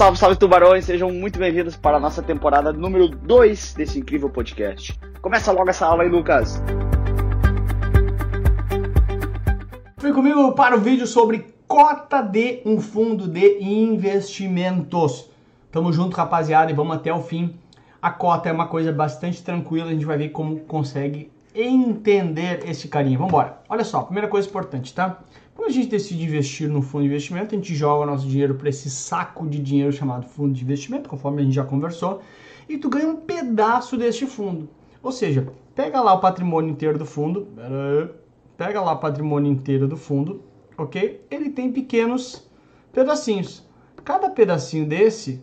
Salve, salve tubarões, sejam muito bem-vindos para a nossa temporada número 2 desse incrível podcast. Começa logo essa aula aí, Lucas. Vem comigo para o vídeo sobre cota de um fundo de investimentos. Tamo junto, rapaziada, e vamos até o fim. A cota é uma coisa bastante tranquila, a gente vai ver como consegue entender esse carinha. Vamos embora. Olha só, primeira coisa importante, tá? Quando a gente decide investir no fundo de investimento, a gente joga nosso dinheiro para esse saco de dinheiro chamado fundo de investimento, conforme a gente já conversou, e tu ganha um pedaço deste fundo. Ou seja, pega lá o patrimônio inteiro do fundo, pega lá o patrimônio inteiro do fundo, ok? Ele tem pequenos pedacinhos. Cada pedacinho desse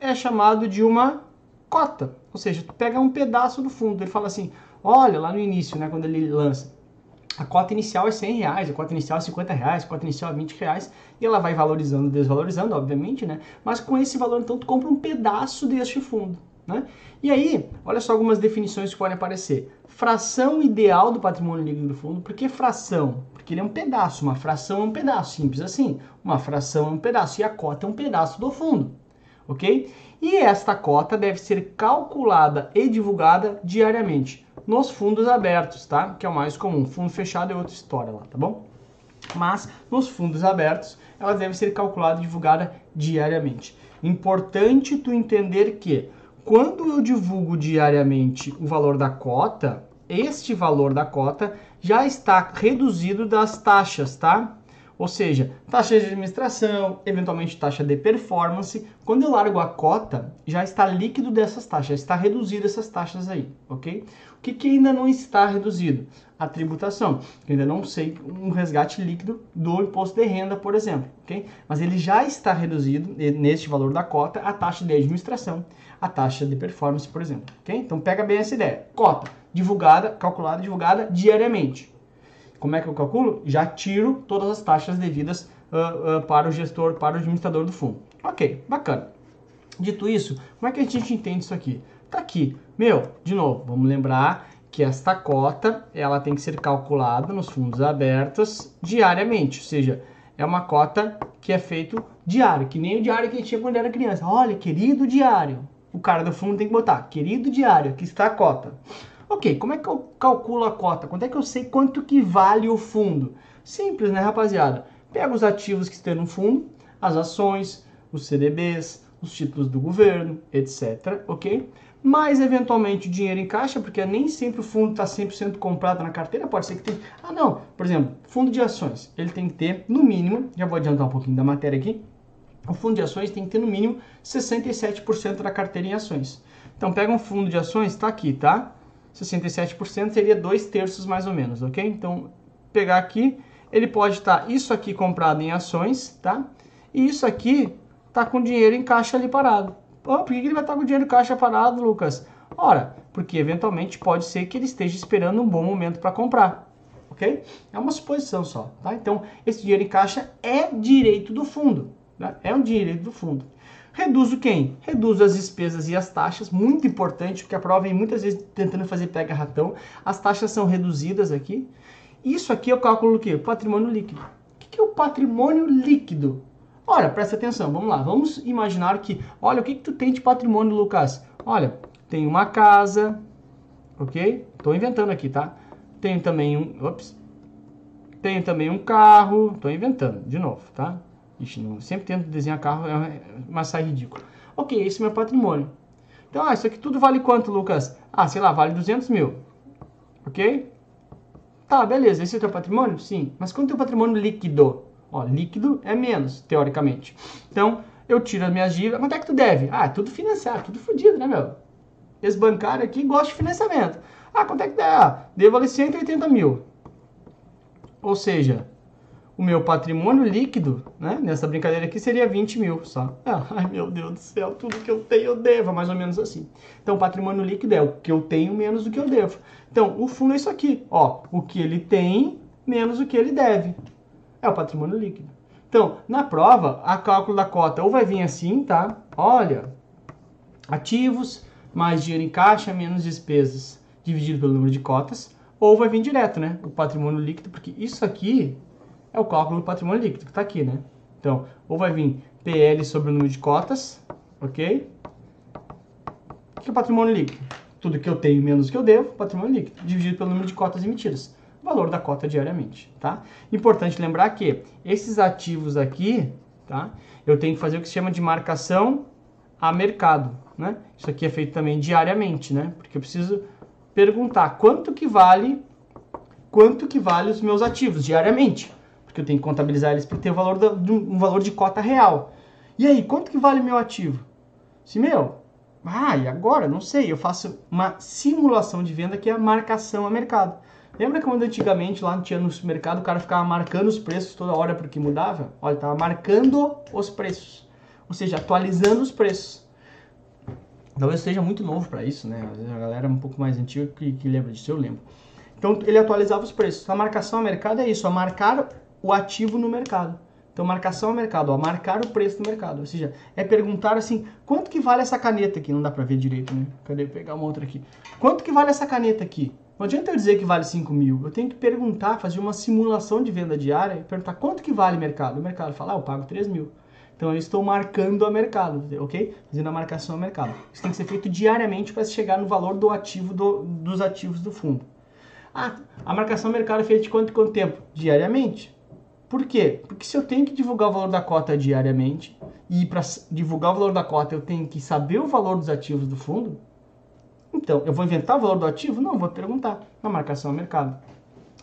é chamado de uma cota. Ou seja, tu pega um pedaço do fundo. Ele fala assim: olha, lá no início, né, quando ele lança, a cota inicial é 100 reais, a cota inicial é 50 reais, a cota inicial é 20 reais, e ela vai valorizando, desvalorizando, obviamente, né? Mas com esse valor, então, tu compra um pedaço deste fundo, né? E aí, olha só algumas definições que podem aparecer. Fração ideal do patrimônio líquido do fundo. Por que fração? Porque ele é um pedaço, uma fração é um pedaço, simples assim. Uma fração é um pedaço e a cota é um pedaço do fundo ok? E esta cota deve ser calculada e divulgada diariamente nos fundos abertos, tá? Que é o mais comum. Fundo fechado é outra história lá, tá bom? Mas nos fundos abertos, ela deve ser calculada e divulgada diariamente. Importante tu entender que quando eu divulgo diariamente o valor da cota, este valor da cota já está reduzido das taxas, tá? Ou seja, taxa de administração, eventualmente taxa de performance. Quando eu largo a cota, já está líquido dessas taxas, já está reduzido essas taxas aí, ok? O que, que ainda não está reduzido? A tributação. Eu ainda não sei um resgate líquido do imposto de renda, por exemplo, ok? Mas ele já está reduzido neste valor da cota a taxa de administração, a taxa de performance, por exemplo, ok? Então pega bem essa ideia. Cota divulgada, calculada, divulgada diariamente. Como é que eu calculo? Já tiro todas as taxas devidas uh, uh, para o gestor, para o administrador do fundo. Ok, bacana. Dito isso, como é que a gente entende isso aqui? Tá aqui. Meu, de novo, vamos lembrar que esta cota ela tem que ser calculada nos fundos abertos diariamente, ou seja, é uma cota que é feito diário, que nem o diário que a gente tinha quando era criança. Olha, querido diário. O cara do fundo tem que botar, querido diário, aqui está a cota. Ok, como é que eu calculo a cota? Quanto é que eu sei quanto que vale o fundo? Simples, né, rapaziada? Pega os ativos que estão no fundo, as ações, os CDBs, os títulos do governo, etc, ok? Mais eventualmente o dinheiro em caixa, porque nem sempre o fundo está 100% comprado na carteira, pode ser que tenha... Ah, não, por exemplo, fundo de ações, ele tem que ter, no mínimo, já vou adiantar um pouquinho da matéria aqui, o fundo de ações tem que ter no mínimo 67% da carteira em ações. Então pega um fundo de ações, está aqui, tá? 67% seria dois terços mais ou menos, ok? Então, pegar aqui, ele pode estar tá isso aqui comprado em ações, tá? E isso aqui tá com dinheiro em caixa ali parado. Oh, por que ele vai estar tá com dinheiro em caixa parado, Lucas? Ora, porque eventualmente pode ser que ele esteja esperando um bom momento para comprar, ok? É uma suposição só, tá? Então, esse dinheiro em caixa é direito do fundo, né? é um direito do fundo. Reduz o quem? Reduz as despesas e as taxas, muito importante, porque a prova vem muitas vezes tentando fazer pega-ratão. As taxas são reduzidas aqui. Isso aqui eu calculo o quê? Patrimônio líquido. O que é o patrimônio líquido? Olha, presta atenção, vamos lá. Vamos imaginar que, olha, o que, que tu tem de patrimônio, Lucas? Olha, tem uma casa, ok? Estou inventando aqui, tá? Tem também um, ops, tem também um carro, estou inventando, de novo, tá? Ixi, não, sempre tento desenhar carro, é, mas sai ridículo. Ok, esse é meu patrimônio. Então, ah, isso aqui tudo vale quanto, Lucas? Ah, sei lá, vale 200 mil. Ok? Tá, beleza. Esse é o teu patrimônio? Sim. Mas quanto é o patrimônio líquido? Ó, líquido é menos, teoricamente. Então, eu tiro as minhas dívidas. Quanto é que tu deve? Ah, tudo financiado, tudo fodido, né, meu? Esse bancário aqui gosta de financiamento. Ah, quanto é que dá? Ah, devo ali 180 mil. Ou seja, o meu patrimônio líquido, né, nessa brincadeira aqui, seria 20 mil só. Ah, ai, meu Deus do céu, tudo que eu tenho eu devo, mais ou menos assim. Então, o patrimônio líquido é o que eu tenho menos do que eu devo. Então, o fundo é isso aqui, ó, o que ele tem menos o que ele deve. É o patrimônio líquido. Então, na prova, a cálculo da cota ou vai vir assim, tá? Olha, ativos mais dinheiro em caixa menos despesas dividido pelo número de cotas, ou vai vir direto, né? O patrimônio líquido, porque isso aqui é o cálculo do patrimônio líquido, que está aqui, né? Então, ou vai vir PL sobre o número de cotas, ok? O que é patrimônio líquido? Tudo que eu tenho menos o que eu devo, patrimônio líquido, dividido pelo número de cotas emitidas. Valor da cota diariamente, tá? Importante lembrar que esses ativos aqui, tá? Eu tenho que fazer o que se chama de marcação a mercado, né? Isso aqui é feito também diariamente, né? Porque eu preciso perguntar quanto que vale quanto que vale os meus ativos diariamente, eu tenho que contabilizar eles para ter o valor da, um valor de cota real. E aí, quanto que vale meu ativo? Se meu, ah, e agora? Não sei, eu faço uma simulação de venda que é a marcação a mercado. Lembra quando antigamente lá tinha no supermercado o cara ficava marcando os preços toda hora porque mudava? Olha, estava marcando os preços, ou seja, atualizando os preços. Talvez seja muito novo para isso, né? A galera é um pouco mais antiga que, que lembra disso, eu lembro. Então ele atualizava os preços. A marcação a mercado é isso, a marcar o ativo no mercado. Então marcação a mercado, ó, marcar o preço no mercado. Ou seja, é perguntar assim, quanto que vale essa caneta aqui? Não dá para ver direito, né? Cadê? Pegar uma outra aqui. Quanto que vale essa caneta aqui? Não adianta eu dizer que vale 5 mil. Eu tenho que perguntar, fazer uma simulação de venda diária e perguntar quanto que vale o mercado. O mercado fala, ah, eu pago 3 mil. Então eu estou marcando a mercado, ok? Fazendo a marcação a mercado. Isso tem que ser feito diariamente para chegar no valor do ativo do, dos ativos do fundo. Ah, a marcação mercado é feita de quanto quanto tempo? Diariamente. Por quê? Porque se eu tenho que divulgar o valor da cota diariamente, e para divulgar o valor da cota eu tenho que saber o valor dos ativos do fundo, então eu vou inventar o valor do ativo? Não, vou perguntar na marcação a mercado.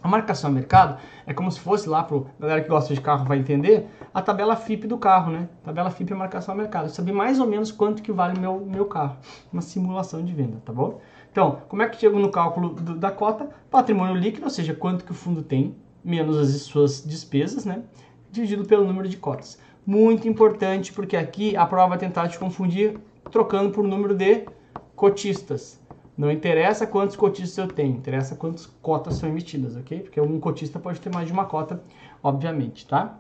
A marcação a mercado é como se fosse lá para galera que gosta de carro vai entender a tabela FIP do carro, né? Tabela FIP é marcação a mercado. Eu saber mais ou menos quanto que vale meu meu carro, uma simulação de venda, tá bom? Então, como é que chego no cálculo do, da cota? Patrimônio líquido, ou seja, quanto que o fundo tem, menos as suas despesas, né? Dividido pelo número de cotas. Muito importante, porque aqui a prova vai tentar te confundir trocando por número de cotistas. Não interessa quantos cotistas eu tenho, interessa quantas cotas são emitidas, ok? Porque um cotista pode ter mais de uma cota, obviamente, tá?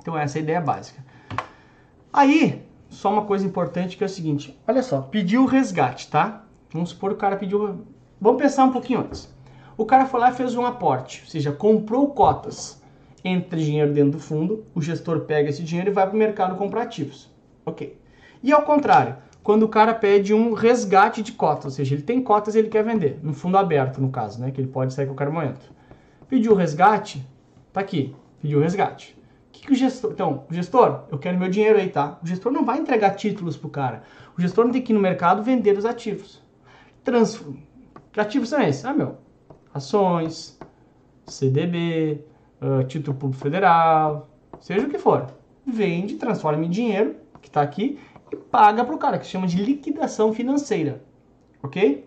Então essa é a ideia básica. Aí, só uma coisa importante que é o seguinte, olha só, pediu o resgate, tá? Vamos supor que o cara pediu. Vamos pensar um pouquinho antes. O cara foi lá e fez um aporte, ou seja, comprou cotas, entra dinheiro dentro do fundo, o gestor pega esse dinheiro e vai para o mercado comprar ativos. Ok. E ao contrário, quando o cara pede um resgate de cotas, ou seja, ele tem cotas e ele quer vender, no fundo aberto, no caso, né, que ele pode sair a qualquer momento. Pediu resgate, tá aqui, pediu resgate. O que, que o gestor. Então, o gestor, eu quero meu dinheiro aí, tá? O gestor não vai entregar títulos pro cara. O gestor não tem que ir no mercado vender os ativos. Trans... Ativos são esses? Ah, meu. Ações, CDB, uh, título público federal, seja o que for. Vende, transforma em dinheiro, que está aqui, e paga para o cara, que chama de liquidação financeira. Ok?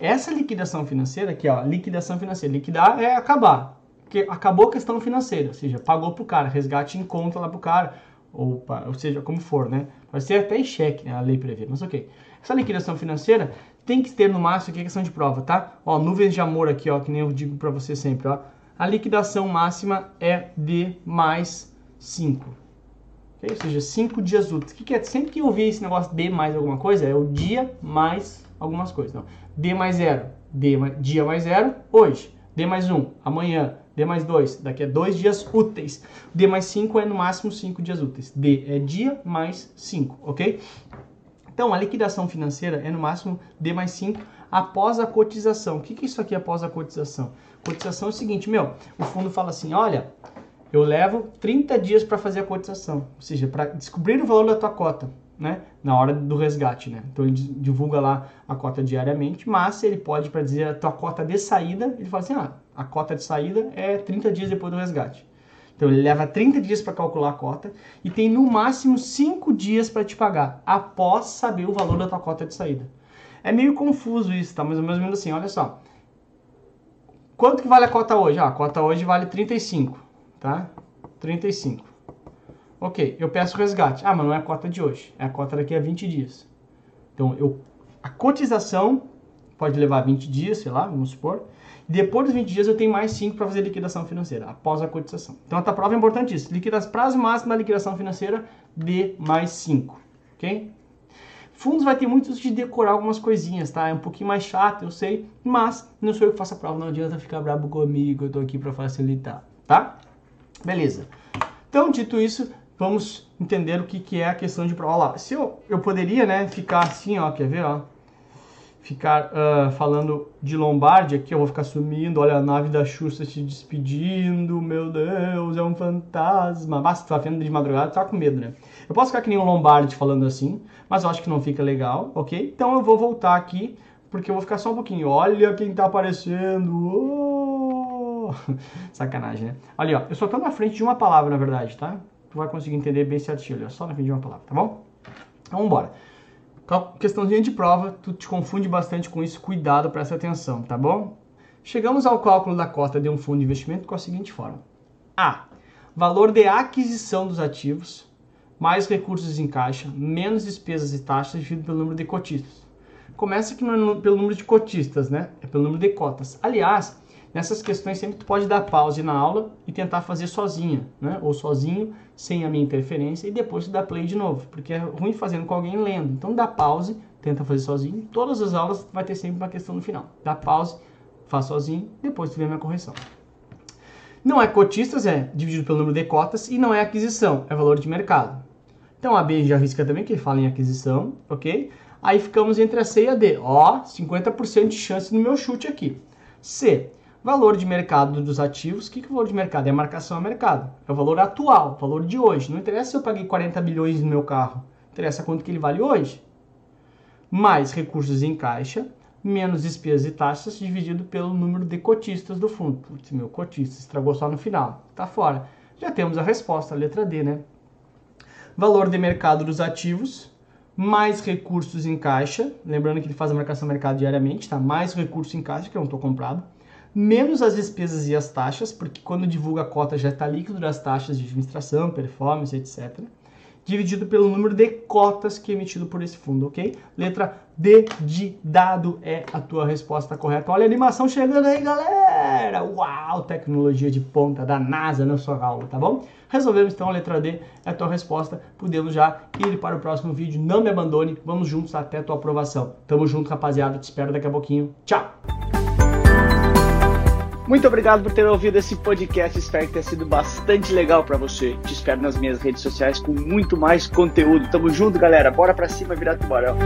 Essa liquidação financeira aqui, ó, liquidação financeira. Liquidar é acabar. Porque acabou a questão financeira, ou seja, pagou para o cara, resgate em conta lá para o cara, ou, ou seja, como for, né? Pode ser até em cheque, né? a lei prevê, mas ok. Essa liquidação financeira tem que ter no máximo aqui a questão de prova, tá? Ó, nuvens de amor aqui, ó, que nem eu digo para você sempre, ó. A liquidação máxima é D mais 5. Okay? Ou seja, 5 dias úteis. O que, que é? Sempre que eu ouvir esse negócio D mais alguma coisa, é o dia mais algumas coisas. Então, D mais 0, D mais, dia mais 0, hoje. D mais 1, um, amanhã. D mais 2, daqui a dois dias úteis. D mais 5 é no máximo 5 dias úteis. D é dia mais 5, ok? Então, a liquidação financeira é no máximo D mais 5 após a cotização. O que, que é isso aqui após a cotização? Cotização é o seguinte, meu, o fundo fala assim, olha, eu levo 30 dias para fazer a cotização, ou seja, para descobrir o valor da tua cota, né, na hora do resgate, né. Então ele divulga lá a cota diariamente, mas ele pode para dizer a tua cota de saída, ele fala assim, ah, a cota de saída é 30 dias depois do resgate. Então ele leva 30 dias para calcular a cota e tem no máximo 5 dias para te pagar, após saber o valor da tua cota de saída. É meio confuso isso, tá? Mas mais ou menos assim, olha só. Quanto que vale a cota hoje? Ah, a cota hoje vale 35, tá? 35. Ok, eu peço resgate. Ah, mas não é a cota de hoje, é a cota daqui a 20 dias. Então, eu, a cotização pode levar 20 dias, sei lá, vamos supor. Depois dos 20 dias eu tenho mais 5 para fazer liquidação financeira, após a cotização. Então a tua prova é importante isso. Liquidação, prazo máximo da liquidação financeira de mais 5. Ok? Fundos vai ter muito de decorar algumas coisinhas, tá? É um pouquinho mais chato, eu sei, mas não sou eu que faço a prova, não adianta ficar brabo comigo, eu tô aqui para facilitar, tá? Beleza. Então, dito isso, vamos entender o que, que é a questão de prova. Olha lá, se eu, eu poderia, né, ficar assim, ó, quer ver, ó? Ficar uh, falando de Lombardi aqui, eu vou ficar sumindo, olha a nave da Xuxa se despedindo, meu Deus, é um fantasma. Basta, tá vendo de madrugada, tá com medo, né? Eu posso ficar que nem um Lombardi falando assim, mas eu acho que não fica legal, ok? Então eu vou voltar aqui, porque eu vou ficar só um pouquinho. Olha quem tá aparecendo! Oh! Sacanagem, né? Olha, ó, eu só tô na frente de uma palavra, na verdade, tá? Vai conseguir entender bem certinho ó, só na frente de uma palavra, tá bom? Então, vamos embora. Questãozinha de prova, tu te confunde bastante com isso, cuidado, presta atenção, tá bom? Chegamos ao cálculo da cota de um fundo de investimento com a seguinte forma. A. Valor de aquisição dos ativos, mais recursos em caixa, menos despesas e taxas dividido pelo número de cotistas. Começa aqui no, pelo número de cotistas, né? É pelo número de cotas. Aliás, Nessas questões sempre tu pode dar pause na aula e tentar fazer sozinha, né? Ou sozinho, sem a minha interferência, e depois tu dá play de novo, porque é ruim fazendo com alguém lendo. Então dá pause, tenta fazer sozinho. Todas as aulas vai ter sempre uma questão no final. Dá pause, faz sozinho, depois tu vê a minha correção. Não é cotistas, é dividido pelo número de cotas, e não é aquisição, é valor de mercado. Então a B já risca também, que fala em aquisição, ok? Aí ficamos entre a C e a D. Ó, 50% de chance no meu chute aqui. C, Valor de mercado dos ativos, o que, é o valor de mercado? É a marcação a mercado. É o valor atual, valor de hoje. Não interessa se eu paguei 40 bilhões no meu carro. Interessa quanto que ele vale hoje. Mais recursos em caixa, menos despesas e taxas, dividido pelo número de cotistas do fundo. Putz, meu cotista estragou só no final. Está fora. Já temos a resposta, a letra D, né? Valor de mercado dos ativos, mais recursos em caixa. Lembrando que ele faz a marcação mercado diariamente, tá? Mais recursos em caixa, que eu não estou comprado menos as despesas e as taxas, porque quando divulga a cota já está líquido das taxas de administração, performance, etc. Dividido pelo número de cotas que é emitido por esse fundo, ok? Letra D de dado é a tua resposta correta. Olha a animação chegando aí, galera! Uau, tecnologia de ponta da NASA na sua aula, tá bom? Resolvemos então a letra D é a tua resposta. Podemos já ir para o próximo vídeo. Não me abandone, vamos juntos até a tua aprovação. Tamo junto, rapaziada. Te espero daqui a pouquinho. Tchau! Muito obrigado por ter ouvido esse podcast. Espero que tenha sido bastante legal para você. Te espero nas minhas redes sociais com muito mais conteúdo. Tamo junto, galera. Bora pra cima virar tubarão.